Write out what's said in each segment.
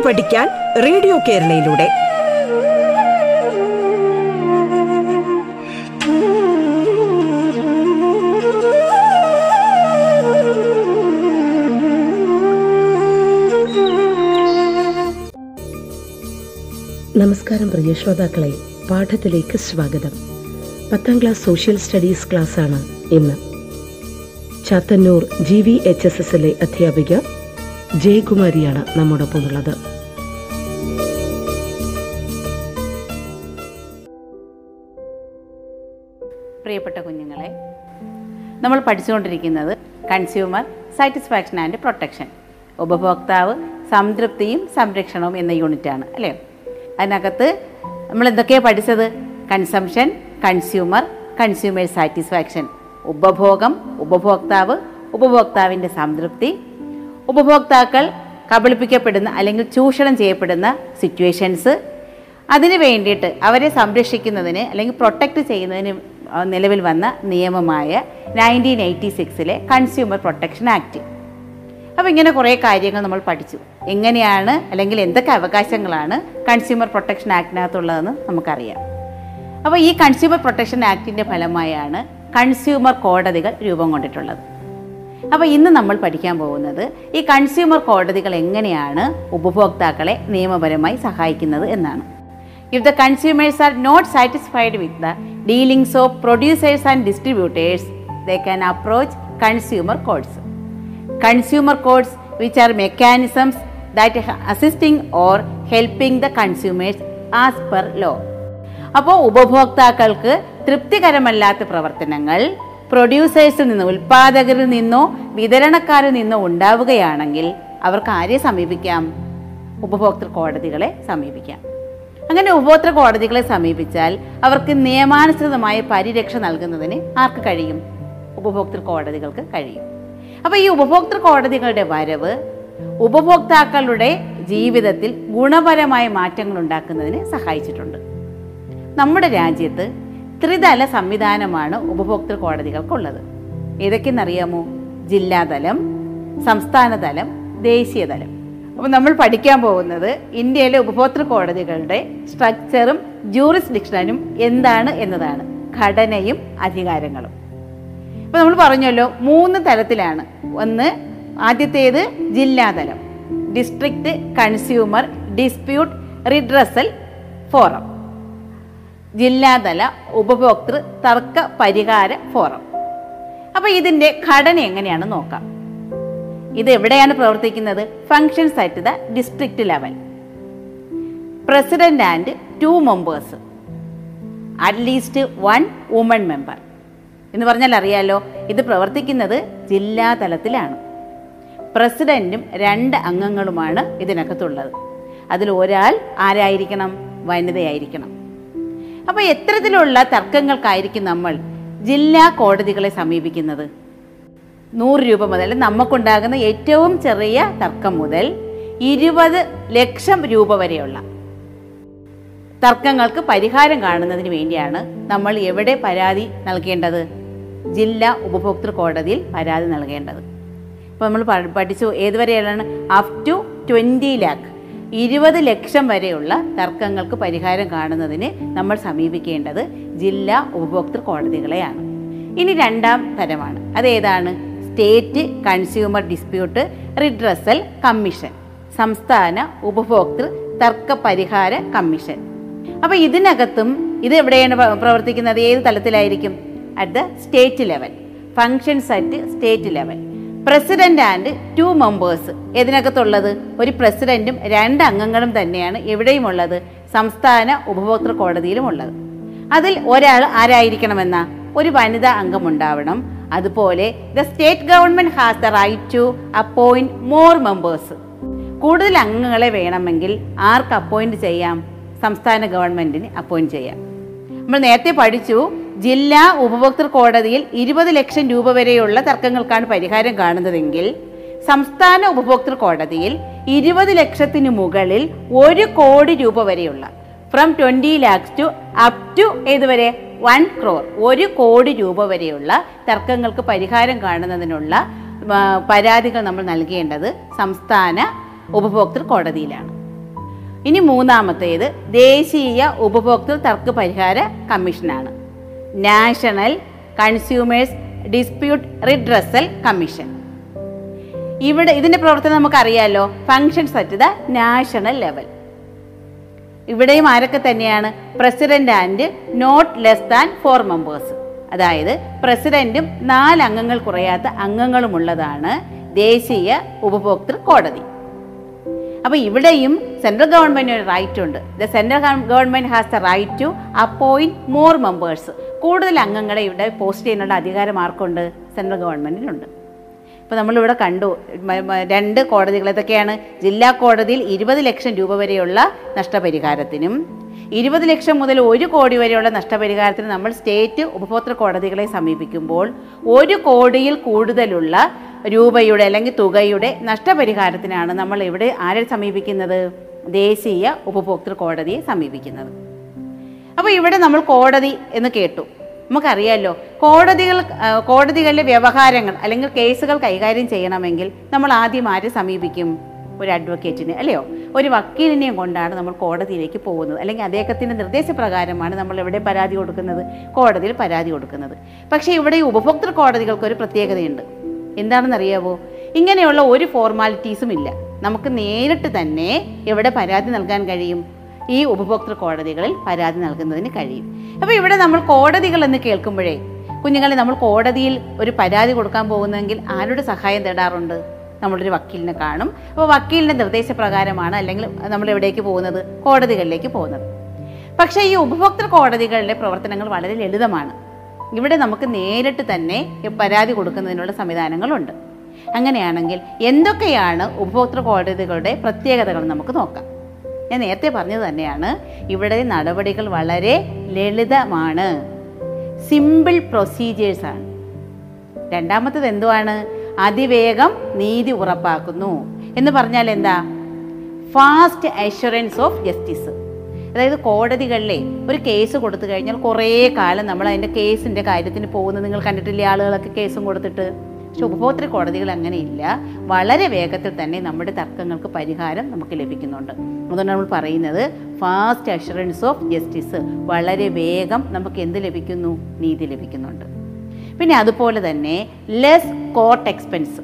കേട്ടു പഠിക്കാൻ റേഡിയോ കേരളയിലൂടെ. നമസ്കാരം പ്രിയ ശ്രോതാക്കളെ. പാഠത്തിലേക്ക് സ്വാഗതം. പത്താം ക്ലാസ് സോഷ്യൽ സ്റ്റഡീസ് ക്ലാസ് ആണ് ഇന്ന്. Chathannoor G V H S എസിലെ അധ്യാപിക ജയകുമാരിയാണ് നമ്മോടൊപ്പമുള്ളത്. പ്രിയപ്പെട്ട കുഞ്ഞുങ്ങളെ നമ്മൾ പഠിച്ചുകൊണ്ടിരിക്കുന്നത് കൺസ്യൂമർ സാറ്റിസ്ഫാക്ഷൻ ആൻഡ് പ്രൊട്ടക്ഷൻ ഉപഭോക്താവ് സംതൃപ്തിയും സംരക്ഷണവും എന്ന യൂണിറ്റാണ് അല്ലേ? അതിനകത്ത് നമ്മൾ എന്തൊക്കെയാണ് പഠിച്ചത്? കൺസംഷൻ കൺസ്യൂമർ കൺസ്യൂമർ സാറ്റിസ്ഫാക്ഷൻ ഉപഭോഗം ഉപഭോക്താവ് ഉപഭോക്താവിന്റെ സംതൃപ്തി. ഉപഭോക്താക്കൾ കബളിപ്പിക്കപ്പെടുന്ന അല്ലെങ്കിൽ ചൂഷണം ചെയ്യപ്പെടുന്ന സിറ്റുവേഷൻസ് അതിന് വേണ്ടിയിട്ട് അവരെ സംരക്ഷിക്കുന്നതിന് അല്ലെങ്കിൽ പ്രൊട്ടക്റ്റ് ചെയ്യുന്നതിന് നിലവിൽ വന്ന നിയമമായ നയന്റീൻ എയ്റ്റി സിക്സിലെ കൺസ്യൂമർ പ്രൊട്ടക്ഷൻ ആക്ട് അപ്പോൾ ഇങ്ങനെ കുറേ കാര്യങ്ങൾ നമ്മൾ പഠിച്ചു. എങ്ങനെയാണ് അല്ലെങ്കിൽ എന്തൊക്കെ അവകാശങ്ങളാണ് കൺസ്യൂമർ പ്രൊട്ടക്ഷൻ ആക്ടിനകത്തുള്ളതെന്ന് നമുക്കറിയാം. അപ്പോൾ ഈ കൺസ്യൂമർ പ്രൊട്ടക്ഷൻ ആക്ടിന്റെ ഫലമായാണ് കൺസ്യൂമർ കോടതികൾ രൂപം കൊണ്ടിട്ടുള്ളത്. അപ്പോൾ ഇന്ന് നമ്മൾ പഠിക്കാൻ പോകുന്നത് ഈ കൺസ്യൂമർ കോടതികൾ എങ്ങനെയാണ് ഉപഭോക്താക്കളെ നിയമപരമായി സഹായിക്കുന്നത് എന്നാണ്. If the consumers are not satisfied with the dealings of producers and distributors they can approach consumer courts consumer courts which are mechanisms that assisting or helping the consumers as per law. അപ്പോൾ ഉപഭോക്താക്കൾക്ക് തൃപ്തികരമല്ലാത്ത പ്രവർത്തനങ്ങൾ പ്രൊഡ്യൂസേഴ്സിൽ നിന്നോ ഉൽപാദകരിൽ നിന്നോ വിതരണക്കാരിൽ നിന്നോ ഉണ്ടാവുകയാണെങ്കിൽ അവർക്ക് ആരെ സമീപിക്കാം? ഉപഭോക്തൃ കോടതികളെ സമീപിക്കാം. അങ്ങനെ ഉപഭോക്തൃ കോടതികളെ സമീപിച്ചാൽ അവർക്ക് നിയമാനുസൃതമായ പരിരക്ഷ നൽകുന്നതിന് ആർക്ക് കഴിയും? ഉപഭോക്തൃ കോടതികൾക്ക് കഴിയും. അപ്പോൾ ഈ ഉപഭോക്തൃ കോടതികളുടെ വരവ് ഉപഭോക്താക്കളുടെ ജീവിതത്തിൽ ഗുണപരമായ മാറ്റങ്ങൾ ഉണ്ടാക്കുന്നതിന് സഹായിച്ചിട്ടുണ്ട്. നമ്മുടെ രാജ്യത്ത് ത്രിതല സംവിധാനമാണ് ഉപഭോക്തൃ കോടതികൾക്കുള്ളത്. ഏതൊക്കെയെന്നറിയാമോ? ജില്ലാതലം സംസ്ഥാനതലം ദേശീയതലം. അപ്പോൾ നമ്മൾ പഠിക്കാൻ പോകുന്നത് ഇന്ത്യയിലെ ഉപഭോക്തൃ കോടതികളുടെ സ്ട്രക്ചറും ജൂറിസ്ഡിക്ഷനും എന്താണ് എന്നതാണ്. ഘടനയും അധികാരങ്ങളും. ഇപ്പോൾ നമ്മൾ പറഞ്ഞല്ലോ മൂന്ന് തലത്തിലാണ് ഒന്ന് ആദ്യത്തേത് ജില്ലാതലം. District consumer dispute redressal forum ജില്ലാതല ഉപഭോക്തൃ തർക്ക പരിഹാര ഫോറം. അപ്പോൾ ഇതിന്റെ ഘടന എങ്ങനെയാണ് നോക്കാം. ഇത് എവിടെയാണ് പ്രവർത്തിക്കുന്നത് functions at the district level president and two members at least one woman member എന്ന് പറഞ്ഞാൽ അറിയാലോ ഇത് പ്രവർത്തിക്കുന്നത് ജില്ലാ തലത്തിലാണ്. പ്രസിഡന്റും രണ്ട് അംഗങ്ങളുമാണ് ഇതിനകത്തുള്ളത്. അതിൽ ഒരാൾ ആരായിരിക്കണം? വനിതയായിരിക്കണം. അപ്പോൾ എത്തരത്തിലുള്ള തർക്കങ്ങൾക്കായിരിക്കും നമ്മൾ ജില്ലാ കോടതികളെ സമീപിക്കുന്നത്. നൂറ് രൂപ മുതൽ നമുക്കുണ്ടാകുന്ന ഏറ്റവും ചെറിയ തർക്കം മുതൽ ഇരുപത് ലക്ഷം രൂപ വരെയുള്ള തർക്കങ്ങൾക്ക് പരിഹാരം കാണുന്നതിന് വേണ്ടിയാണ് നമ്മൾ എവിടെ പരാതി നൽകേണ്ടത്? ജില്ലാ ഉപഭോക്തൃ കോടതിയിൽ പരാതി നൽകേണ്ടത്. ഇപ്പോൾ നമ്മൾ പഠിച്ചു ഏതുവരെയാണ്? അപ് ടു ട്വന്റി ലാക്ക് ഇരുപത് ലക്ഷം വരെയുള്ള തർക്കങ്ങൾക്ക് പരിഹാരം കാണുന്നതിന് നമ്മൾ സമീപിക്കേണ്ടത് ജില്ലാ ഉപഭോക്തൃ കോടതികളെയാണ്. ഇനി രണ്ടാം തരമാണ്. അതേതാണ്? State consumer dispute redressal commission സംസ്ഥാന ഉപഭോക്തൃ തർക്ക പരിഹാര കമ്മീഷൻ അപ്പോൾ ഇതിനകത്തും ഇത് എവിടെയാണ് പ്രവർത്തിക്കുന്നത്? ഏത് തലത്തിലായിരിക്കും? At the state level functions at state level president and two members ഇതിനകത്തുള്ളത് ഒരു പ്രസിഡന്റും രണ്ട് അംഗങ്ങളും തന്നെയാണ് എവിടെയും ഉള്ളത് സംസ്ഥാന ഉപഭോക്തൃ കോടതിയിലും ഉള്ളത് അതിൽ ഒരാൾ ആരായിരിക്കണമെന്ന? ഒരു വനിതാ അംഗം ഉണ്ടാവണം അതുപോലെ the state government has the right to appoint more members കൂടുതൽ അംഗങ്ങളെ വേണമെങ്കിൽ ആർക്ക് അപ്പോയിന്റ് ചെയ്യാം? സംസ്ഥാന ഗവൺമെന്റിന് അപ്പോയിന്റ് ചെയ്യാം. നമ്മൾ നേരത്തെ പഠിച്ചു ജില്ലാ ഉപഭോക്തൃ കോടതിയിൽ ഇരുപത് ലക്ഷം രൂപ വരെയുള്ള തർക്കങ്ങൾക്കാണ് പരിഹാരം കാണുന്നതെങ്കിൽ സംസ്ഥാന ഉപഭോക്തൃ കോടതിയിൽ ഇരുപത് ലക്ഷത്തിന് മുകളിൽ ഒരു കോടി രൂപ വരെയുള്ള from twenty lakhs to up to ഏതുവരെ? വൺ ക്രോർ ഒരു കോടി രൂപ വരെയുള്ള തർക്കങ്ങൾക്ക് പരിഹാരം കാണുന്നതിനുള്ള പരാതികൾ നമ്മൾ നൽകേണ്ടത് സംസ്ഥാന ഉപഭോക്തൃ കോടതിയിലാണ്. ഇനി മൂന്നാമത്തേത് ദേശീയ ഉപഭോക്തൃ തർക്ക പരിഹാര കമ്മീഷനാണ്. National consumers dispute redressal commission. ഇവിടെ ഇതിന്റെ പ്രവർത്തനം നമുക്കറിയാലോ functions at the national level. ഇവിടെയും ആരൊക്കെ തന്നെയാണ്? President and not less than four members അതായത് പ്രസിഡന്റും നാല് അംഗങ്ങൾ കുറയാത്ത അംഗങ്ങളുമുള്ളതാണ് ദേശീയ ഉപഭോക്തൃ കോടതി. അപ്പോൾ ഇവിടെയും സെൻട്രൽ ഗവൺമെന്റിന് ഒരു റൈറ്റ് ഉണ്ട്. The central government has the right to appoint more members കൂടുതൽ അംഗങ്ങളെ ഇവിടെ പോസ്റ്റ് ചെയ്യാനുള്ള അധികാരം ആർക്കുണ്ട് സെൻട്രൽ ഗവൺമെന്റിനുണ്ട് ഇപ്പോൾ നമ്മളിവിടെ കണ്ടു. രണ്ട് കോടതികൾ ഇതൊക്കെയാണ്. ജില്ലാ കോടതിയിൽ ഇരുപത് ലക്ഷം രൂപ വരെയുള്ള നഷ്ടപരിഹാരത്തിനും ഇരുപത് ലക്ഷം മുതൽ ഒരു കോടി വരെയുള്ള നഷ്ടപരിഹാരത്തിന് നമ്മൾ സ്റ്റേറ്റ് ഉപഭോക്തൃ കോടതികളെ സമീപിക്കുമ്പോൾ ഒരു കോടിയിൽ കൂടുതലുള്ള രൂപയുടെ അല്ലെങ്കിൽ തുകയുടെ നഷ്ടപരിഹാരത്തിനാണ് നമ്മൾ ഇവിടെ ആരെ സമീപിക്കുന്നത്? ദേശീയ ഉപഭോക്തൃ കോടതിയെ സമീപിക്കുന്നത്. അപ്പോൾ ഇവിടെ നമ്മൾ കോടതി എന്ന് കേട്ടു. നമുക്കറിയാമല്ലോ കോടതികൾ കോടതികളിലെ വ്യവഹാരങ്ങൾ അല്ലെങ്കിൽ കേസുകൾ കൈകാര്യം ചെയ്യണമെങ്കിൽ നമ്മൾ ആദ്യം ആരെ സമീപിക്കും? ഒരു അഡ്വക്കേറ്റിനെ അല്ലയോ? ഒരു വക്കീലിനെയും കൊണ്ടാണ് നമ്മൾ കോടതിയിലേക്ക് പോകുന്നത്. അല്ലെങ്കിൽ അദ്ദേഹത്തിന്റെ നിർദ്ദേശപ്രകാരമാണ് നമ്മൾ എവിടെ പരാതി കൊടുക്കുന്നത്? കോടതിയിൽ പരാതി കൊടുക്കുന്നത്. പക്ഷേ ഇവിടെ ഉപഭോക്തൃ കോടതികൾക്ക് ഒരു പ്രത്യേകതയുണ്ട്. എന്താണെന്നറിയാവോ? ഇങ്ങനെയുള്ള ഒരു ഫോർമാലിറ്റീസും ഇല്ല. നമുക്ക് നേരിട്ട് തന്നെ എവിടെ പരാതി നൽകാൻ കഴിയും? ഈ ഉപഭോക്തൃ കോടതികളിൽ പരാതി നൽകുന്നതിന് കഴിയും. അപ്പോൾ ഇവിടെ നമ്മൾ കോടതികൾ എന്ന് കേൾക്കുമ്പോഴേ കുഞ്ഞുങ്ങളെ നമ്മൾ കോടതിയിൽ ഒരു പരാതി കൊടുക്കാൻ പോകുന്നതെങ്കിൽ ആരുടെ സഹായം തേടാറുണ്ട്? നമ്മളൊരു വക്കീലിനെ കാണും. അപ്പോൾ വക്കീലിന്റെ നിർദ്ദേശപ്രകാരമാണ് അല്ലെങ്കിൽ നമ്മൾ എവിടേക്ക് പോകുന്നത്? കോടതികളിലേക്ക് പോകുന്നത്. പക്ഷേ ഈ ഉപഭോക്തൃ കോടതികളുടെ പ്രവർത്തനങ്ങൾ വളരെ ലളിതമാണ്. ഇവിടെ നമുക്ക് നേരിട്ട് തന്നെ പരാതി കൊടുക്കുന്നതിനുള്ള സംവിധാനങ്ങളുണ്ട്. അങ്ങനെയാണെങ്കിൽ എന്തൊക്കെയാണ് ഉപഭോക്തൃ കോടതികളുടെ പ്രത്യേകതകൾ നമുക്ക് നോക്കാം. ഞാൻ നേരത്തെ പറഞ്ഞത് തന്നെയാണ്. ഇവിടെ നടപടികൾ വളരെ ലളിതമാണ്. സിമ്പിൾ പ്രൊസീജിയേഴ്സാണ് രണ്ടാമത്തത് എന്തുവാണ്? അതിവേഗം നീതി ഉറപ്പാക്കുന്നു. എന്ന് പറഞ്ഞാൽ എന്താ? ഫാസ്റ്റ് അഷുറൻസ് ഓഫ് ജസ്റ്റിസ് അതായത് കോടതികളിലെ ഒരു കേസ് കൊടുത്തു കഴിഞ്ഞാൽ കുറേ കാലം നമ്മൾ അതിന്റെ കേസിന്റെ കാര്യത്തിന് പോകുന്നത് നിങ്ങൾ കണ്ടിട്ടില്ലേ? ആളുകളൊക്കെ കേസും കൊടുത്തിട്ട്. പക്ഷെ ഉപഭോക്തൃ കോടതികൾ അങ്ങനെയില്ല. വളരെ വേഗത്തിൽ തന്നെ നമ്മുടെ തർക്കങ്ങൾക്ക് പരിഹാരം നമുക്ക് ലഭിക്കുന്നുണ്ട്. അതുകൊണ്ട് നമ്മൾ പറയുന്നത് ഫാസ്റ്റ് അഷുറൻസ് ഓഫ് ജസ്റ്റിസ് വളരെ വേഗം നമുക്ക് എന്ത് ലഭിക്കുന്നു? നീതി ലഭിക്കുന്നുണ്ട്. പിന്നെ അതുപോലെ തന്നെ ലെസ് കോർട്ട് എക്സ്പെൻസ്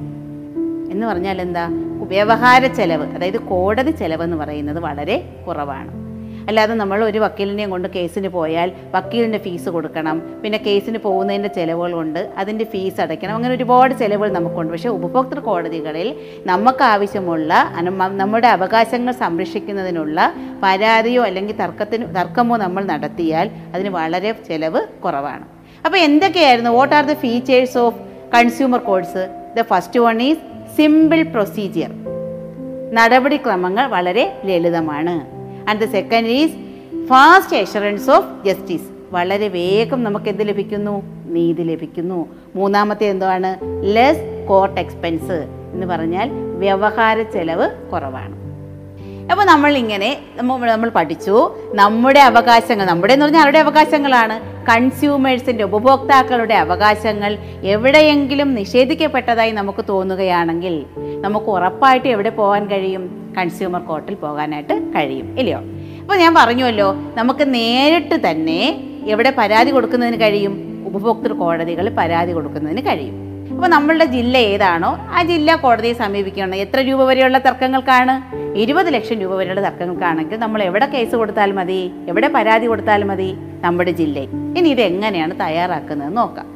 എന്ന് പറഞ്ഞാൽ എന്താ? വ്യവഹാര ചെലവ് അതായത് കോടതി ചെലവ് എന്ന് പറയുന്നത് വളരെ കുറവാണ്. അല്ലാതെ നമ്മൾ ഒരു വക്കീലിനെയും കൊണ്ട് കേസിന് പോയാൽ വക്കീലിന്റെ ഫീസ് കൊടുക്കണം. പിന്നെ കേസിന് പോകുന്നതിന്റെ ചിലവുകളുണ്ട് അതിന്റെ ഫീസ് അടയ്ക്കണം. അങ്ങനെ ഒരുപാട് ചിലവുകൾ നമുക്കുണ്ട്. പക്ഷേ ഉപഭോക്തൃ കോടതികളിൽ നമുക്ക് ആവശ്യമുള്ള നമ്മുടെ അവകാശങ്ങൾ സംരക്ഷിക്കുന്നതിനുള്ള പരാതിയോ അല്ലെങ്കിൽ തർക്കത്തിന് തർക്കമോ നമ്മൾ നടത്തിയാൽ അതിന് വളരെ ചിലവ് കുറവാണ്. അപ്പോൾ എന്തൊക്കെയായിരുന്നു? What are the features of consumer codes the first one is simple procedure നടപടിക്രമങ്ങൾ വളരെ ലളിതമാണ്. And the second is fast assurance of justice വളരെ വേഗം നമുക്ക് എന്ത് ലഭിക്കുന്നു? നീതി ലഭിക്കുന്നു. മൂന്നാമത്തെ എന്താണ് ലെസ് കോർട്ട് എക്സ്പെൻസ് എന്ന് പറഞ്ഞാൽ വ്യവഹാര ചെലവ് കുറവാണ്. അപ്പോൾ നമ്മൾ ഇങ്ങനെ നമ്മ- നമ്മൾ പഠിച്ചു. നമ്മുടെ അവകാശങ്ങൾ നമ്മുടെ എന്ന് പറഞ്ഞാൽ ആരുടെ അവകാശങ്ങളാണ്? കൺസ്യൂമേഴ്സിന്റെ ഉപഭോക്താക്കളുടെ അവകാശങ്ങൾ എവിടെയെങ്കിലും നിഷേധിക്കപ്പെട്ടതായി നമുക്ക് തോന്നുകയാണെങ്കിൽ നമുക്ക് ഉറപ്പായിട്ട് എവിടെ പോകാൻ കഴിയും? കൺസ്യൂമർ കോർട്ടിൽ പോകാനായിട്ട് കഴിയും ഇല്ലയോ? അപ്പോൾ ഞാൻ പറഞ്ഞുവല്ലോ നമുക്ക് നേരിട്ട് തന്നെ എവിടെ പരാതി കൊടുക്കുന്നതിന് കഴിയും? ഉപഭോക്തൃ കോടതികളിൽ പരാതി കൊടുക്കുന്നതിന് കഴിയും. അപ്പോൾ നമ്മളുടെ ജില്ല ഏതാണോ ആ ജില്ലാ കോടതിയെ സമീപിക്കണം. എത്ര രൂപ വരെയുള്ള തർക്കങ്ങൾക്കാണ്? ഇരുപത് ലക്ഷം രൂപ വരെയുള്ള തർക്കങ്ങൾക്കാണെങ്കിൽ നമ്മൾ എവിടെ കേസ് കൊടുത്താൽ മതി? എവിടെ പരാതി കൊടുത്താൽ മതി? നമ്മുടെ ജില്ലയിൽ ഇനി ഇത് എങ്ങനെയാണ് തയ്യാറാക്കുന്നത് നോക്കാം.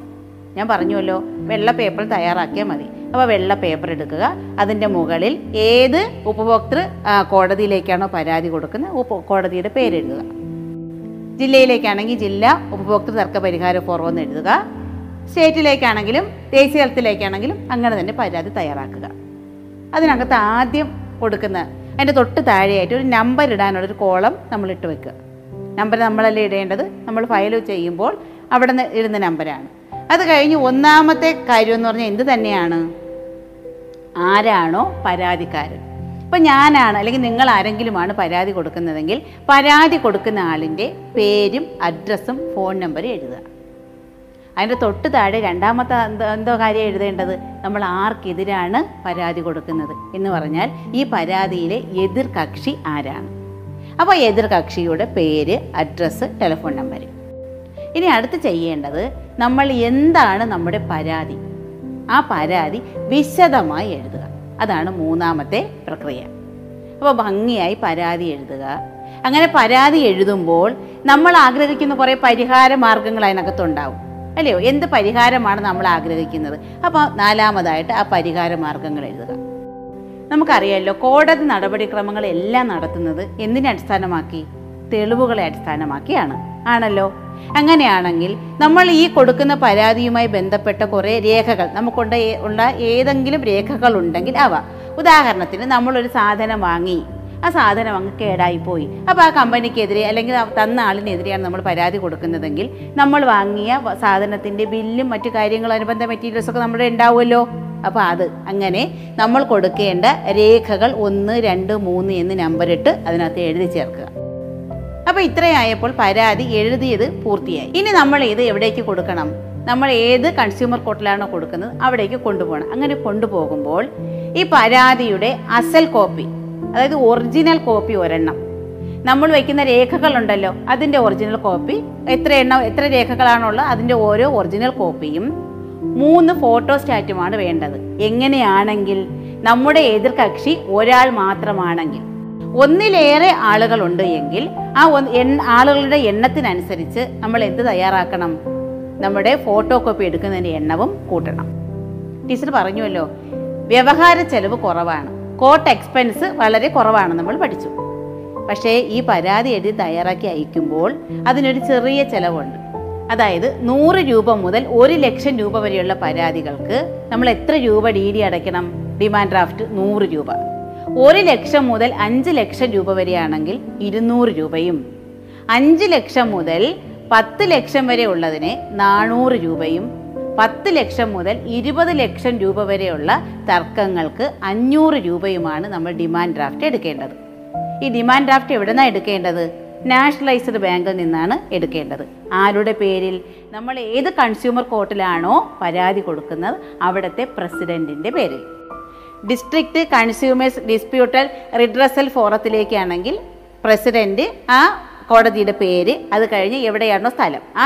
ഞാൻ പറഞ്ഞുവല്ലോ വെള്ള പേപ്പർ തയ്യാറാക്കിയാൽ മതി. അപ്പോൾ വെള്ള പേപ്പർ എടുക്കുക. അതിന്റെ മുകളിൽ ഏത് ഉപഭോക്തൃ കോടതിയിലേക്കാണോ പരാതി കൊടുക്കുന്നത് ഉപ കോടതിയുടെ പേരെഴുതുക ജില്ലയിലേക്കാണെങ്കിൽ ജില്ല ഉപഭോക്തൃ തർക്ക പരിഹാര ഫോറം എന്ന് എഴുതുക. സ്റ്റേറ്റിലേക്കാണെങ്കിലും ദേശീയ തലത്തിലേക്കാണെങ്കിലും അങ്ങനെ തന്നെ പരാതി തയ്യാറാക്കുക. അതിനകത്ത് ആദ്യം കൊടുക്കുന്ന അതിന്റെ തൊട്ട് താഴെയായിട്ട് ഒരു നമ്പർ ഇടാനുള്ളൊരു കോളം നമ്മൾ ഇട്ട് വെക്കുക. നമ്പർ നമ്മളല്ലേ ഇടേണ്ടത്? നമ്മൾ ഫയൽ ചെയ്യുമ്പോൾ അവിടെ നിന്ന് ഇടുന്ന നമ്പരാണ് അത് കഴിഞ്ഞ് ഒന്നാമത്തെ കാര്യം എന്ന് പറഞ്ഞാൽ എന്ത് തന്നെയാണ്? ആരാണോ പരാതിക്കാരൻ. ഇപ്പം ഞാനാണ് അല്ലെങ്കിൽ നിങ്ങൾ ആരെങ്കിലുമാണ് പരാതി കൊടുക്കുന്നതെങ്കിൽ പരാതി കൊടുക്കുന്ന ആളിന്റെ പേരും അഡ്രസ്സും ഫോൺ നമ്പറും എഴുതുക. അതിന്റെ തൊട്ട് താഴെ രണ്ടാമത്തെ എന്തോ എന്തോ കാര്യം എഴുതേണ്ടത്? നമ്മൾ ആർക്കെതിരാണ് പരാതി കൊടുക്കുന്നത് എന്ന് പറഞ്ഞാൽ ഈ പരാതിയിലെ എതിർ കക്ഷി ആരാണ്? അപ്പോൾ എതിർ കക്ഷിയുടെ പേര് അഡ്രസ്സ് ടെലിഫോൺ നമ്പർ ഇനി അടുത്ത് ചെയ്യേണ്ടത് നമ്മൾ എന്താണ് നമ്മുടെ പരാതി? ആ പരാതി വിശദമായി എഴുതുക. അതാണ് മൂന്നാമത്തെ പ്രക്രിയ. അപ്പോൾ ഭംഗിയായി പരാതി എഴുതുക. അങ്ങനെ പരാതി എഴുതുമ്പോൾ നമ്മൾ ആഗ്രഹിക്കുന്ന കുറേ പരിഹാര മാർഗങ്ങൾ അതിനകത്തുണ്ടാവും. അല്ലയോ? എന്ത് പരിഹാരമാണ് നമ്മൾ ആഗ്രഹിക്കുന്നത്? അപ്പോൾ നാലാമതായിട്ട് ആ പരിഹാര മാർഗങ്ങൾ എഴുതുക. നമുക്കറിയാമല്ലോ കോടതി നടപടിക്രമങ്ങൾ എല്ലാം നടത്തുന്നത് എന്തിനെ അടിസ്ഥാനമാക്കി? തെളിവുകളെ അടിസ്ഥാനമാക്കിയാണ്. ആണല്ലോ? അങ്ങനെയാണെങ്കിൽ നമ്മൾ ഈ കൊടുക്കുന്ന പരാതിയുമായി ബന്ധപ്പെട്ട കുറേ രേഖകൾ നമുക്കുണ്ട് ഉള്ള ഏതെങ്കിലും രേഖകൾ ഉണ്ടെങ്കിൽ അവ. ഉദാഹരണത്തിന് നമ്മളൊരു സാധനം വാങ്ങി. ആ സാധനം അങ്ങ് കേടായിപ്പോയി. അപ്പോൾ ആ കമ്പനിക്കെതിരെ അല്ലെങ്കിൽ തന്ന ആളിനെതിരെയാണ് നമ്മൾ പരാതി കൊടുക്കുന്നതെങ്കിൽ നമ്മൾ വാങ്ങിയ സാധനത്തിന്റെ ബില്ലും മറ്റു കാര്യങ്ങളും അനുബന്ധ മെറ്റീരിയൽസൊക്കെ നമ്മുടെ ഉണ്ടാവുമല്ലോ. അപ്പോൾ അത് അങ്ങനെ നമ്മൾ കൊടുക്കേണ്ട രേഖകൾ ഒന്ന് രണ്ട് മൂന്ന് എന്ന് നമ്പറിട്ട് അതിനകത്ത് എഴുതി ചേർക്കുക. അപ്പോൾ ഇത്രയായപ്പോൾ പരാതി എഴുതിയത് പൂർത്തിയായി. ഇനി നമ്മൾ ഇത് എവിടേക്ക് കൊടുക്കണം? നമ്മൾ ഏത് കൺസ്യൂമർ കോർട്ടിലാണോ കൊടുക്കുന്നത്? അവിടേക്ക് കൊണ്ടുപോകണം. അങ്ങനെ കൊണ്ടുപോകുമ്പോൾ ഈ പരാതിയുടെ അസൽ കോപ്പി അതായത് ഒറിജിനൽ കോപ്പി ഒരെണ്ണം. നമ്മൾ വയ്ക്കുന്ന രേഖകളുണ്ടല്ലോ അതിന്റെ ഒറിജിനൽ കോപ്പി. എത്ര എണ്ണം എത്ര രേഖകളാണുള്ളത് അതിന്റെ ഓരോ ഒറിജിനൽ കോപ്പിയും മൂന്ന് ഫോട്ടോ സ്റ്റാറ്റുമാണ് വേണ്ടത്. എങ്ങനെയാണെങ്കിൽ നമ്മുടെ എതിർ കക്ഷി ഒരാൾ മാത്രമാണെങ്കിൽ. ഒന്നിലേറെ ആളുകളുണ്ട് എങ്കിൽ ആ ആളുകളുടെ എണ്ണത്തിനനുസരിച്ച് നമ്മൾ എന്ത് തയ്യാറാക്കണം? നമ്മുടെ ഫോട്ടോ കോപ്പി എടുക്കുന്നതിന്റെ എണ്ണവും കൂട്ടണം. ടീച്ചർ പറഞ്ഞുവല്ലോ വ്യവഹാര ചെലവ് കുറവാണ്. കോട്ട് എക്സ്പെൻസ് വളരെ കുറവാണ് നമ്മൾ പഠിച്ചു. പക്ഷേ ഈ പരാതി എഴുതി തയ്യാറാക്കി അയക്കുമ്പോൾ അതിനൊരു ചെറിയ ചെലവുണ്ട്. അതായത് നൂറ് രൂപ മുതൽ ഒരു ലക്ഷം രൂപ വരെയുള്ള പരാതികൾക്ക് നമ്മൾ എത്ര രൂപ ഡി ഡി അടയ്ക്കണം? ഡിമാൻഡ് ഡ്രാഫ്റ്റ് നൂറ് രൂപ. ഒരു ലക്ഷം മുതൽ അഞ്ച് ലക്ഷം രൂപ വരെയാണെങ്കിൽ ഇരുന്നൂറ് രൂപയും. അഞ്ച് ലക്ഷം മുതൽ പത്ത് ലക്ഷം വരെ ഉള്ളതിന് നാനൂറ് രൂപയും. പത്ത് ലക്ഷം മുതൽ ഇരുപത് ലക്ഷം രൂപ വരെയുള്ള തർക്കങ്ങൾക്ക് അഞ്ഞൂറ് രൂപയുമാണ് നമ്മൾ ഡിമാൻഡ് ഡ്രാഫ്റ്റ് എടുക്കേണ്ടത്. ഈ ഡിമാൻഡ് ഡ്രാഫ്റ്റ് എവിടെ നിന്നാണ് എടുക്കേണ്ടത്? നാഷണലൈസ്ഡ് ബാങ്കിൽ നിന്നാണ് എടുക്കേണ്ടത്. ആരുടെ പേരിൽ? നമ്മൾ ഏത് കൺസ്യൂമർ കോർട്ടിലാണോ പരാതി കൊടുക്കുന്നത് അവിടുത്തെ പ്രസിഡന്റിന്റെ പേരിൽ. ഡിസ്ട്രിക്ട് കൺസ്യൂമേഴ്സ് ഡിസ്പ്യൂട്ടൽ റിഡ്രസൽ ഫോറത്തിലേക്കാണെങ്കിൽ പ്രസിഡന്റ് ആ കോടതിയുടെ പേര് അത് കഴിഞ്ഞ് എവിടെയാണോ സ്ഥലം. ആ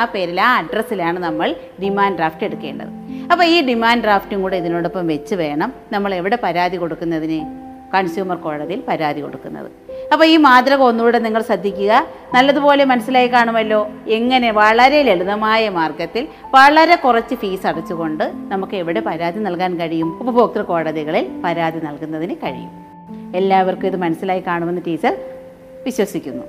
ആ പേരിൽ ആ അഡ്രസ്സിലാണ് നമ്മൾ ഡിമാൻഡ് ഡ്രാഫ്റ്റ് എടുക്കേണ്ടത്. അപ്പോൾ ഈ ഡിമാൻഡ് ഡ്രാഫ്റ്റും കൂടെ ഇതിനോടൊപ്പം വെച്ച് വേണം നമ്മൾ എവിടെ പരാതി കൊടുക്കുന്നതിന്? കൺസ്യൂമർ കോടതിയിൽ പരാതി കൊടുക്കുന്നത്. അപ്പോൾ ഈ മാതൃക ഒന്നുകൂടെ നിങ്ങൾ ശ്രദ്ധിക്കുക. നല്ലതുപോലെ മനസ്സിലായി കാണുമല്ലോ. എങ്ങനെ? വളരെ ലളിതമായ മാർഗത്തിൽ വളരെ കുറച്ച് ഫീസ് അടച്ചുകൊണ്ട് നമുക്ക് എവിടെ പരാതി നൽകാൻ കഴിയും? ഉപഭോക്തൃ കോടതികളിൽ പരാതി നൽകുന്നതിന് കഴിയും. എല്ലാവർക്കും ഇത് മനസ്സിലായി കാണുമെന്ന് ടീച്ചർ വിശ്വസിക്കുന്നു.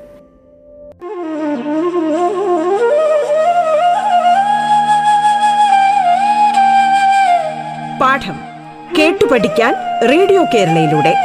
പാഠം കേട്ടു പഠിക്കാൻ റേഡിയോ കേരളയിലൂടെ.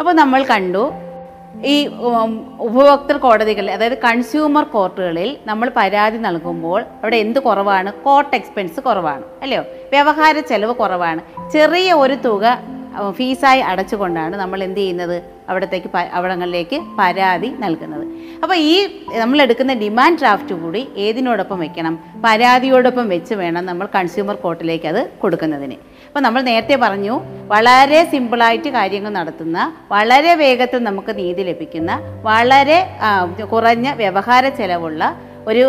അപ്പോൾ നമ്മൾ കണ്ടു ഈ ഉപഭോക്തൃ കോടതികളിൽ അതായത് കൺസ്യൂമർ കോർട്ടുകളിൽ നമ്മൾ പരാതി നൽകുമ്പോൾ അവിടെ എന്ത് കുറവാണ്? കോർട്ട് എക്സ്പെൻസ് കുറവാണ് അല്ലയോ? വ്യവഹാര ചെലവ് കുറവാണ്. ചെറിയ ഒരു തുക ഫീസായി അടച്ചുകൊണ്ടാണ് നമ്മൾ എന്ത് ചെയ്യുന്നത്? അവിടത്തേക്ക് അവിടങ്ങളിലേക്ക് പരാതി നൽകുന്നത്. അപ്പോൾ ഈ നമ്മൾ എടുക്കുന്ന ഡിമാൻഡ് ഡ്രാഫ്റ്റ് കൂടി ഏതിനോടൊപ്പം വെക്കണം? പരാതിയോടൊപ്പം വെച്ച് വേണം നമ്മൾ കൺസ്യൂമർ കോർട്ടിലേക്ക് അത് കൊടുക്കുന്നതിന്. അപ്പോൾ നമ്മൾ നേരത്തെ പറഞ്ഞു വളരെ സിമ്പിളായിട്ട് കാര്യങ്ങൾ നടത്തുന്ന വളരെ വേഗത്തിൽ നമുക്ക് നീതി ലഭിക്കുന്ന വളരെ കുറഞ്ഞ വ്യവഹാര ചെലവുള്ള ഒരു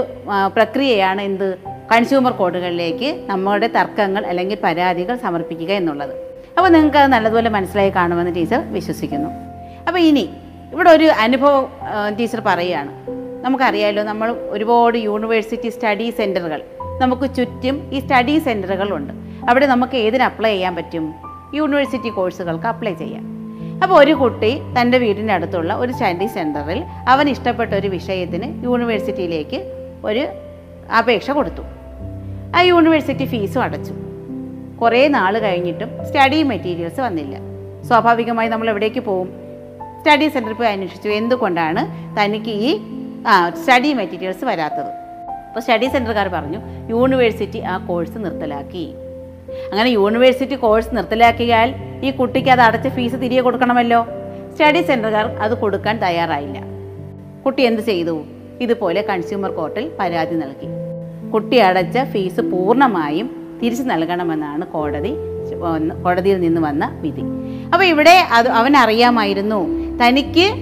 പ്രക്രിയയാണ് എന്ത്? കൺസ്യൂമർ കോർട്ടുകളിലേക്ക് നമ്മുടെ തർക്കങ്ങൾ അല്ലെങ്കിൽ പരാതികൾ സമർപ്പിക്കുക എന്നുള്ളത്. അപ്പോൾ നിങ്ങൾക്ക് അത് നല്ലതുപോലെ മനസ്സിലായി കാണുമെന്ന് ടീച്ചർ വിശ്വസിക്കുന്നു. അപ്പോൾ ഇനി ഇവിടെ ഒരു അനുഭവം ടീച്ചർ പറയുകയാണ്. നമുക്കറിയാമല്ലോ നമ്മൾ ഒരുപാട് യൂണിവേഴ്സിറ്റി സ്റ്റഡി സെന്ററുകൾ നമുക്ക് ചുറ്റും ഈ സ്റ്റഡി സെന്ററുകളുണ്ട് അവിടെ നമുക്ക് ഏതിന് അപ്ലൈ ചെയ്യാൻ പറ്റും? യൂണിവേഴ്സിറ്റി കോഴ്സുകൾക്ക് അപ്ലൈ ചെയ്യാം അപ്പോൾ ഒരു കുട്ടി തന്റെ വീടിന്റെ അടുത്തുള്ള ഒരു സ്റ്റഡി സെന്ററിൽ അവൻ ഇഷ്ടപ്പെട്ട ഒരു വിഷയത്തിന് യൂണിവേഴ്സിറ്റിയിലേക്ക് ഒരു അപേക്ഷ കൊടുത്തു. ആ യൂണിവേഴ്സിറ്റി ഫീസും അടച്ചു. കുറേ നാൾ കഴിഞ്ഞിട്ടും സ്റ്റഡി മെറ്റീരിയൽസ് വന്നില്ല. സ്വാഭാവികമായി നമ്മൾ എവിടേക്ക് പോകും സ്റ്റഡി സെന്ററിൽ പോയി അന്വേഷിച്ചു. എന്തുകൊണ്ടാണ് തനിക്ക് ഈ സ്റ്റഡി മെറ്റീരിയൽസ് വരാത്തത്? അപ്പോൾ സ്റ്റഡി സെന്ററുകാർ പറഞ്ഞു യൂണിവേഴ്സിറ്റി ആ കോഴ്സ് നിർത്തലാക്കി. അങ്ങനെ യൂണിവേഴ്സിറ്റി കോഴ്സ് നിർത്തലാക്കിയാൽ ഈ കുട്ടിക്ക് അത് അടച്ച ഫീസ് തിരികെ കൊടുക്കണമല്ലോ? സ്റ്റഡി സെന്ററുകാർ അത് കൊടുക്കാൻ തയ്യാറായില്ല. കുട്ടി എന്ത് ചെയ്തു? ഇതുപോലെ കൺസ്യൂമർ കോർട്ടിൽ പരാതി നൽകി. കുട്ടി അടച്ച ഫീസ് പൂർണമായും തിരിച്ചു നൽകണമെന്നാണ് കോടതി കോടതിയിൽ നിന്ന് വന്ന വിധി. അപ്പോൾ ഇവിടെ അത് അവനറിയാമായിരുന്നു തനിക്ക്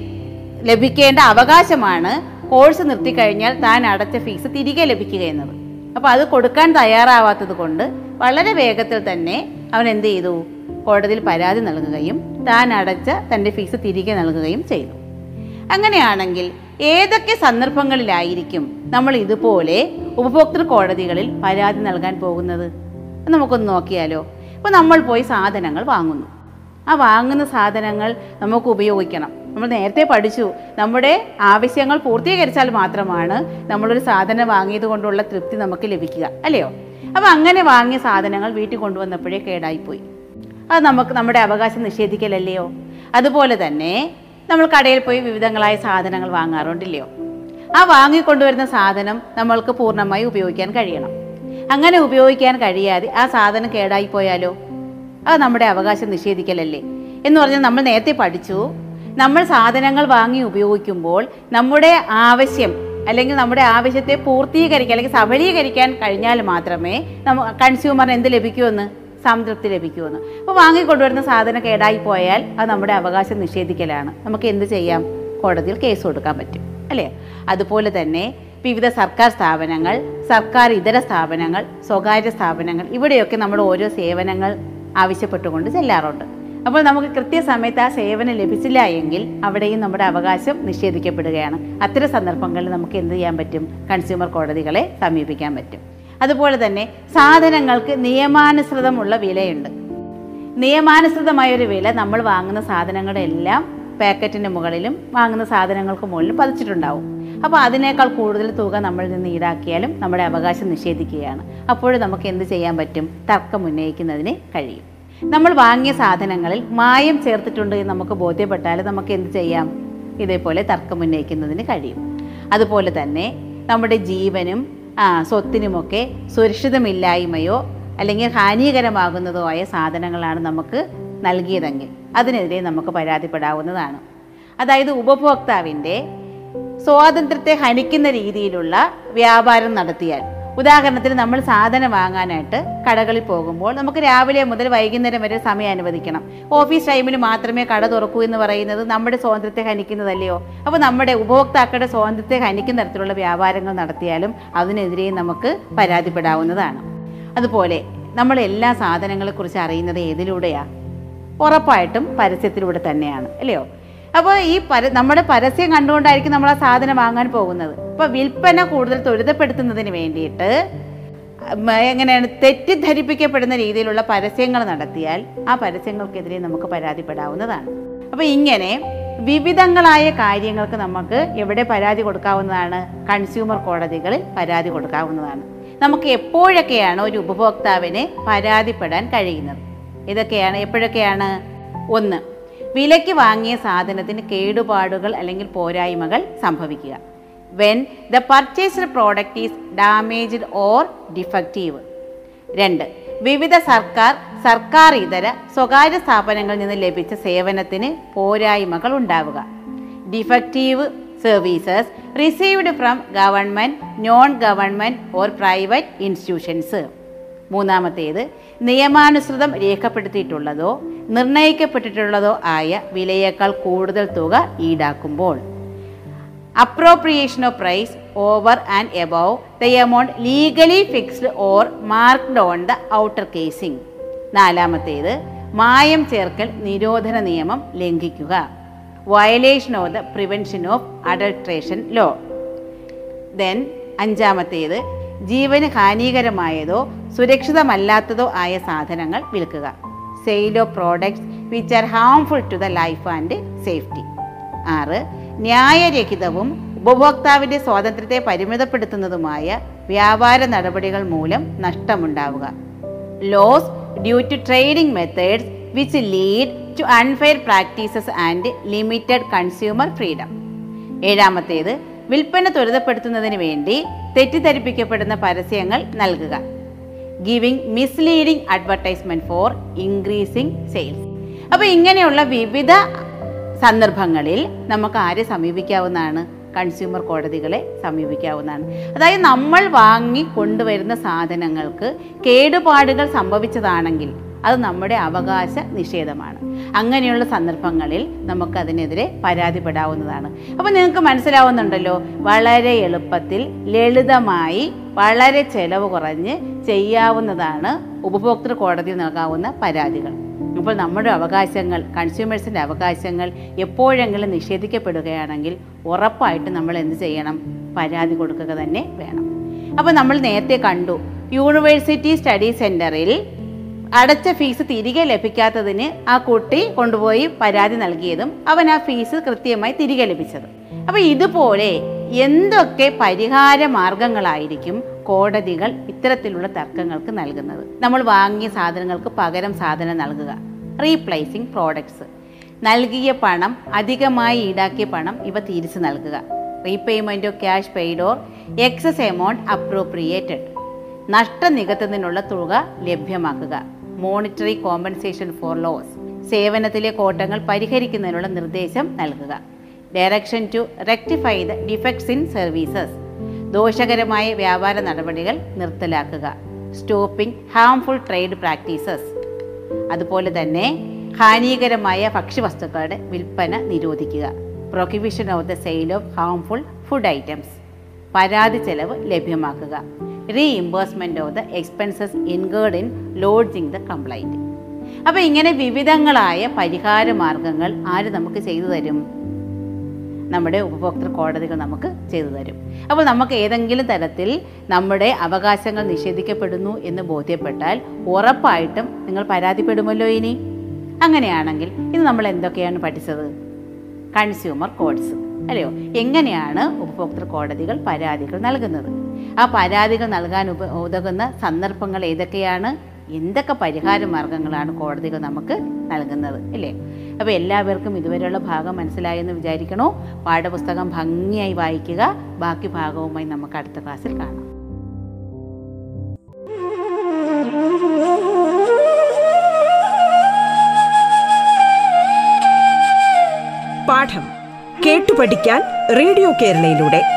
ലഭിക്കേണ്ട അവകാശമാണ് കോഴ്സ് നിർത്തിക്കഴിഞ്ഞാൽ താൻ അടച്ച ഫീസ് തിരികെ ലഭിക്കുക എന്നത്. അപ്പോൾ അത് കൊടുക്കാൻ തയ്യാറാവാത്തത് കൊണ്ട് വളരെ വേഗത്തിൽ തന്നെ അവൻ എന്ത് ചെയ്തു? കോടതിയിൽ പരാതി നൽകുകയും താൻ അടച്ച തന്റെ ഫീസ് തിരികെ നൽകുകയും ചെയ്തു. അങ്ങനെയാണെങ്കിൽ ഏതൊക്കെ സന്ദർഭങ്ങളിലായിരിക്കും നമ്മൾ ഇതുപോലെ ഉപഭോക്തൃ കോടതികളിൽ പരാതി നൽകാൻ പോകുന്നത്? നമുക്കൊന്ന് നോക്കിയാലോ? ഇപ്പോൾ നമ്മൾ പോയി സാധനങ്ങൾ വാങ്ങുന്നു. ആ വാങ്ങുന്ന സാധനങ്ങൾ നമുക്ക് ഉപയോഗിക്കണം. നമ്മൾ നേരത്തെ പഠിച്ചു. നമ്മുടെ ആവശ്യങ്ങൾ പൂർത്തീകരിച്ചാൽ മാത്രമാണ് നമ്മളൊരു സാധനം വാങ്ങിയത് കൊണ്ടുള്ള തൃപ്തി നമുക്ക് ലഭിക്കുക. അല്ലയോ? അപ്പോൾ അങ്ങനെ വാങ്ങിയ സാധനങ്ങൾ വീട്ടിൽ കൊണ്ടുവന്നപ്പോഴേ കേടായിപ്പോയി. അത് നമുക്ക് നമ്മുടെ അവകാശം നിഷേധിക്കലല്ലയോ? അതുപോലെ തന്നെ നമ്മൾ കടയിൽ പോയി വിവിധങ്ങളായ സാധനങ്ങൾ വാങ്ങാറുണ്ടല്ലയോ? ആ വാങ്ങിക്കൊണ്ടുവരുന്ന സാധനം നമ്മൾക്ക് പൂർണമായി ഉപയോഗിക്കാൻ കഴിയണം. അങ്ങനെ ഉപയോഗിക്കാൻ കഴിയാതെ ആ സാധനം കേടായി പോയാലോ അത് നമ്മുടെ അവകാശം നിഷേധിക്കലല്ലേ? എന്ന് പറഞ്ഞാൽ നമ്മൾ നേരത്തെ പഠിച്ചു നമ്മൾ സാധനങ്ങൾ വാങ്ങി ഉപയോഗിക്കുമ്പോൾ നമ്മുടെ ആവശ്യം അല്ലെങ്കിൽ നമ്മുടെ ആവശ്യത്തെ പൂർത്തീകരിക്കാൻ അല്ലെങ്കിൽ സഫലീകരിക്കാൻ കഴിഞ്ഞാൽ മാത്രമേ നമ്മ കൺസ്യൂമറിന് എന്ത് ലഭിക്കുമെന്ന്? സംതൃപ്തി ലഭിക്കുമെന്ന്. അപ്പോൾ വാങ്ങിക്കൊണ്ടുവരുന്ന സാധനം കേടായി പോയാൽ അത് നമ്മുടെ അവകാശം നിഷേധിക്കലാണ്. നമുക്ക് എന്ത് ചെയ്യാം? കോടതിയിൽ കേസ് കൊടുക്കാൻ പറ്റും അല്ലേ? അതുപോലെ തന്നെ വിവിധ സർക്കാർ സ്ഥാപനങ്ങൾ സർക്കാർ ഇതര സ്ഥാപനങ്ങൾ സ്വകാര്യ സ്ഥാപനങ്ങൾ ഇവിടെയൊക്കെ നമ്മൾ ഓരോ സേവനങ്ങൾ ആവശ്യപ്പെട്ടുകൊണ്ട് ചെല്ലാറുണ്ട്. അപ്പോൾ നമുക്ക് കൃത്യസമയത്ത് ആ സേവനം ലഭിച്ചില്ല എങ്കിൽ അവിടെയും നമ്മുടെ അവകാശം നിഷേധിക്കപ്പെടുകയാണ്. അത്തരം സന്ദർഭങ്ങളിൽ നമുക്ക് എന്ത് ചെയ്യാൻ പറ്റും? കൺസ്യൂമർ കോടതികളെ സമീപിക്കാൻ പറ്റും. അതുപോലെ തന്നെ സാധനങ്ങൾക്ക് നിയമാനുസൃതമുള്ള വിലയുണ്ട്. നിയമാനുസൃതമായ ഒരു വില നമ്മൾ വാങ്ങുന്ന സാധനങ്ങളുടെ എല്ലാം പാക്കറ്റിന്റെ മുകളിലും വാങ്ങുന്ന സാധനങ്ങൾക്ക് മുകളിലും പതിച്ചിട്ടുണ്ടാവും. അപ്പോൾ അതിനേക്കാൾ കൂടുതൽ തുക നമ്മളിൽ നിന്ന് ഈടാക്കിയാലും നമ്മുടെ അവകാശം നിഷേധിക്കുകയാണ്. അപ്പോഴും നമുക്ക് എന്ത് ചെയ്യാൻ പറ്റും? തർക്കം ഉന്നയിക്കുന്നതിന് കഴിയും. നമ്മൾ വാങ്ങിയ സാധനങ്ങളിൽ മായം ചേർത്തിട്ടുണ്ട് എന്ന് നമുക്ക് ബോധ്യപ്പെട്ടാൽ നമുക്ക് എന്ത് ചെയ്യാം? ഇതേപോലെ തർക്കം ഉന്നയിക്കുന്നതിന് കഴിയും. അതുപോലെ തന്നെ നമ്മുടെ ജീവനും സ്വത്തിനുമൊക്കെ സുരക്ഷിതമില്ലായ്മയോ അല്ലെങ്കിൽ ഹാനികരമാകുന്നതോ ആയ സാധനങ്ങളാണ് നമുക്ക് നൽകിയതെങ്കിൽ അതിനെതിരെ നമുക്ക് പരാതിപ്പെടാവുന്നതാണ്. അതായത് ഉപഭോക്താവിന്റെ സ്വാതന്ത്ര്യത്തെ ഹനിക്കുന്ന രീതിയിലുള്ള വ്യാപാരം നടത്തിയാൽ. ഉദാഹരണത്തിന് നമ്മൾ സാധനം വാങ്ങാനായിട്ട് കടകളിൽ പോകുമ്പോൾ നമുക്ക് രാവിലെ മുതൽ വൈകുന്നേരം വരെ സമയം അനുവദിക്കണം. ഓഫീസ് ടൈമിൽ മാത്രമേ കട തുറക്കൂ എന്ന് പറയുന്നത് നമ്മുടെ സ്വാതന്ത്ര്യത്തെ ഹനിക്കുന്നതല്ലയോ? അപ്പോൾ നമ്മുടെ ഉപഭോക്താക്കളുടെ സ്വാതന്ത്ര്യത്തെ ഹനിക്കുന്ന തരത്തിലുള്ള വ്യാപാരങ്ങൾ നടത്തിയാലും അതിനെതിരെ നമുക്ക് പരാതിപ്പെടാവുന്നതാണ്. അതുപോലെ നമ്മൾ എല്ലാ സാധനങ്ങളെക്കുറിച്ച് അറിയുന്നത് ഏതിലൂടെയാണ് ഉറപ്പായിട്ടും പരസ്യത്തിലൂടെ തന്നെയാണ് അല്ലയോ? അപ്പോൾ ഈ പര നമ്മുടെ പരസ്യം കണ്ടുകൊണ്ടായിരിക്കും നമ്മൾ ആ സാധനം വാങ്ങാൻ പോകുന്നത്. അപ്പോൾ വിൽപ്പന കൂടുതൽ ത്വരിതപ്പെടുത്തുന്നതിന് വേണ്ടിയിട്ട് എങ്ങനെയാണ് തെറ്റിദ്ധരിപ്പിക്കപ്പെടുന്ന രീതിയിലുള്ള പരസ്യങ്ങൾ നടത്തിയാൽ ആ പരസ്യങ്ങൾക്കെതിരെ നമുക്ക് പരാതിപ്പെടാവുന്നതാണ്. അപ്പോൾ ഇങ്ങനെ വിവിധങ്ങളായ കാര്യങ്ങൾക്ക് നമുക്ക് എവിടെ പരാതി കൊടുക്കാവുന്നതാണ്? കൺസ്യൂമർ കോടതികളിൽ പരാതി കൊടുക്കാവുന്നതാണ്. നമുക്ക് എപ്പോഴൊക്കെയാണ് ഒരു ഉപഭോക്താവിന് പരാതിപ്പെടാൻ കഴിയുന്നത്? ഇതൊക്കെയാണ് എപ്പോഴൊക്കെയാണ്? ഒന്ന് വിലയ്ക്ക് വാങ്ങിയ സാധനത്തിന് കേടുപാടുകൾ അല്ലെങ്കിൽ പോരായ്മകൾ സംഭവിക്കുക. When the purchased product is damaged or defective രണ്ട് വിവിധ സർക്കാർ സർക്കാർ ഇതര സ്വകാര്യ സ്ഥാപനങ്ങളിൽ നിന്ന് ലഭിച്ച സേവനത്തിന് പോരായ്മകൾ ഉണ്ടാവുക. Defective services received from government non government or private institutions മൂന്നാമത്തേത് നിയമാനുസൃതം രേഖപ്പെടുത്തിയിട്ടുള്ളതോ നിർണയിക്കപ്പെട്ടിട്ടുള്ളതോ ആയ വിലയേക്കാൾ കൂടുതൽ തുക ഈടാക്കുമ്പോൾ. Appropriation of price over and above the amount legally fixed or marked on the outer casing നാലാമത്തേത് മായം ചേർക്കൽ നിരോധന നിയമം ലംഘിക്കുക. Violation of the prevention of adulteration law then അഞ്ചാമത്തേത് ജീവന് ഹാനികരമായതോ സുരക്ഷിതമല്ലാത്തതോ ആയ സാധനങ്ങൾ വിൽക്കുക. Sale of products which are harmful to the life and safety ആറ് ന്യായരഹിതവും ഉപഭോക്താവിന്റെ സ്വാതന്ത്ര്യത്തെ പരിമിതപ്പെടുത്തുന്നതുമായ വ്യാപാര നടപടികൾ മൂലം നഷ്ടമുണ്ടാവുക. Loss due to trading methods which lead to unfair practices and limited consumer freedom ഏഴാമത്തേത് വിൽപ്പന ത്വരിതപ്പെടുത്തുന്നതിന് വേണ്ടി തെറ്റിദ്ധരിപ്പിക്കപ്പെടുന്ന പരസ്യങ്ങൾ നൽകുക. Giving misleading advertisement for increasing sales അപ്പോൾ ഇങ്ങനെയുള്ള വിവിധ സന്ദർഭങ്ങളിൽ നമുക്ക് ആരെ സമീപിക്കാവുന്നതാണ്? കൺസ്യൂമർ കോടതികളെ സമീപിക്കാവുന്നതാണ്. അതായത് നമ്മൾ വാങ്ങി കൊണ്ടുവരുന്ന സാധനങ്ങൾക്ക് കേടുപാടുകൾ സംഭവിച്ചതാണെങ്കിൽ അത് നമ്മുടെ അവകാശ നിഷേധമാണ്. അങ്ങനെയുള്ള സന്ദർഭങ്ങളിൽ നമുക്കതിനെതിരെ പരാതിപ്പെടാവുന്നതാണ്. അപ്പോൾ നിങ്ങൾക്ക് മനസ്സിലാവുന്നുണ്ടല്ലോ വളരെ എളുപ്പത്തിൽ ലളിതമായി വളരെ ചെലവ് കുറഞ്ഞ് ചെയ്യാവുന്നതാണ് ഉപഭോക്തൃ കോടതി നൽകാവുന്ന പരാതികൾ. ഇപ്പോൾ നമ്മുടെ അവകാശങ്ങൾ കൺസ്യൂമേഴ്സിന്റെ അവകാശങ്ങൾ എപ്പോഴെങ്കിലും നിഷേധിക്കപ്പെടുകയാണെങ്കിൽ ഉറപ്പായിട്ട് നമ്മൾ എന്ത് ചെയ്യണം? പരാതി കൊടുക്കുക തന്നെ വേണം. അപ്പോൾ നമ്മൾ നേരത്തെ കണ്ടു യൂണിവേഴ്സിറ്റി സ്റ്റഡി സെന്ററിൽ അടച്ച ഫീസ് തിരികെ ലഭിക്കാത്തതിന് ആ കുട്ടി കൊണ്ടുപോയി പരാതി നൽകിയതും അവൻ ആ ഫീസ് കൃത്യമായി തിരികെ ലഭിച്ചത്. അപ്പോൾ ഇതുപോലെ എന്തൊക്കെ പരിഹാര മാർഗങ്ങളായിരിക്കും കോടതികൾ ഇത്തരത്തിലുള്ള തർക്കങ്ങൾക്ക് നൽകുന്നത്? നമ്മൾ വാങ്ങിയ സാധനങ്ങൾക്ക് പകരം സാധനം നൽകുക. Replacing products. നൽകിയ പണം അധികമായി ഈടാക്കിയ പണം ഇവ തിരിച്ചു നൽകുക. റീപേയ്മെന്റോ cash paid or excess amount appropriated. നഷ്ടം നികത്തുന്നതിനുള്ള തുക ലഭ്യമാക്കുക. മോണിറ്ററി കോമ്പൻസേഷൻ ഫോർ ലോസ് സേവനത്തിലെ കോട്ടങ്ങൾ പരിഹരിക്കുന്നതിനുള്ള നിർദ്ദേശം നൽകുക. Direction to rectify the defects in services ദോഷകരമായ വ്യാപാര നടപടികൾ നിർത്തലാക്കുക. സ്റ്റോപ്പിംഗ് ഹാംഫുൾ ട്രേഡ് പ്രാക്ടീസസ് അതുപോലെ തന്നെ ഹാനികരമായ ഭക്ഷ്യവസ്തുക്കളുടെ വിൽപ്പന നിരോധിക്കുക. Prohibition of the sale of harmful food items പരാതി ചെലവ് ലഭ്യമാക്കുക. Reimbursement of the expenses incurred in lodging the complaint അപ്പോൾ ഇങ്ങനെ വിവിധങ്ങളായ പരിഹാര മാർഗങ്ങൾ ആര് നമുക്ക് ചെയ്തു തരും? നമ്മുടെ ഉപഭോക്തൃ കോടതികൾ നമുക്ക് ചെയ്തു തരും. അപ്പോൾ നമുക്ക് ഏതെങ്കിലും തരത്തിൽ നമ്മുടെ അവകാശങ്ങൾ നിഷേധിക്കപ്പെടുന്നു എന്ന് ബോധ്യപ്പെട്ടാൽ ഉറപ്പായിട്ടും നിങ്ങൾ പരാതിപ്പെടുമല്ലോ ഇനി. അങ്ങനെയാണെങ്കിൽ ഇത് നമ്മൾ എന്തൊക്കെയാണ് പഠിച്ചത്? കൺസ്യൂമർ കോഡ്സ് അല്ലയോ? എങ്ങനെയാണ് ഉപഭോക്തൃ കോടതികൾ പരാതികൾ നൽകുന്നത്? ആ പരാതികൾ നൽകാൻ ഉപ ഉതകുന്ന സന്ദർഭങ്ങൾ ഏതൊക്കെയാണ്? എന്തൊക്കെ പരിഹാര മാർഗങ്ങളാണ് കോടതികൾ നമുക്ക് നൽകുന്നത് അല്ലേ? അപ്പോൾ എല്ലാവർക്കും ഇതുവരെയുള്ള ഭാഗം മനസ്സിലായെന്ന് വിചാരിക്കണോ. പാഠപുസ്തകം ഭംഗിയായി വായിക്കുക. ബാക്കി ഭാഗവുമായി നമുക്ക് അടുത്ത ക്ലാസ്സിൽ കാണാം. പാഠം കേട്ടു പഠിക്കാൻ റേഡിയോ കേരളയിലൂടെ.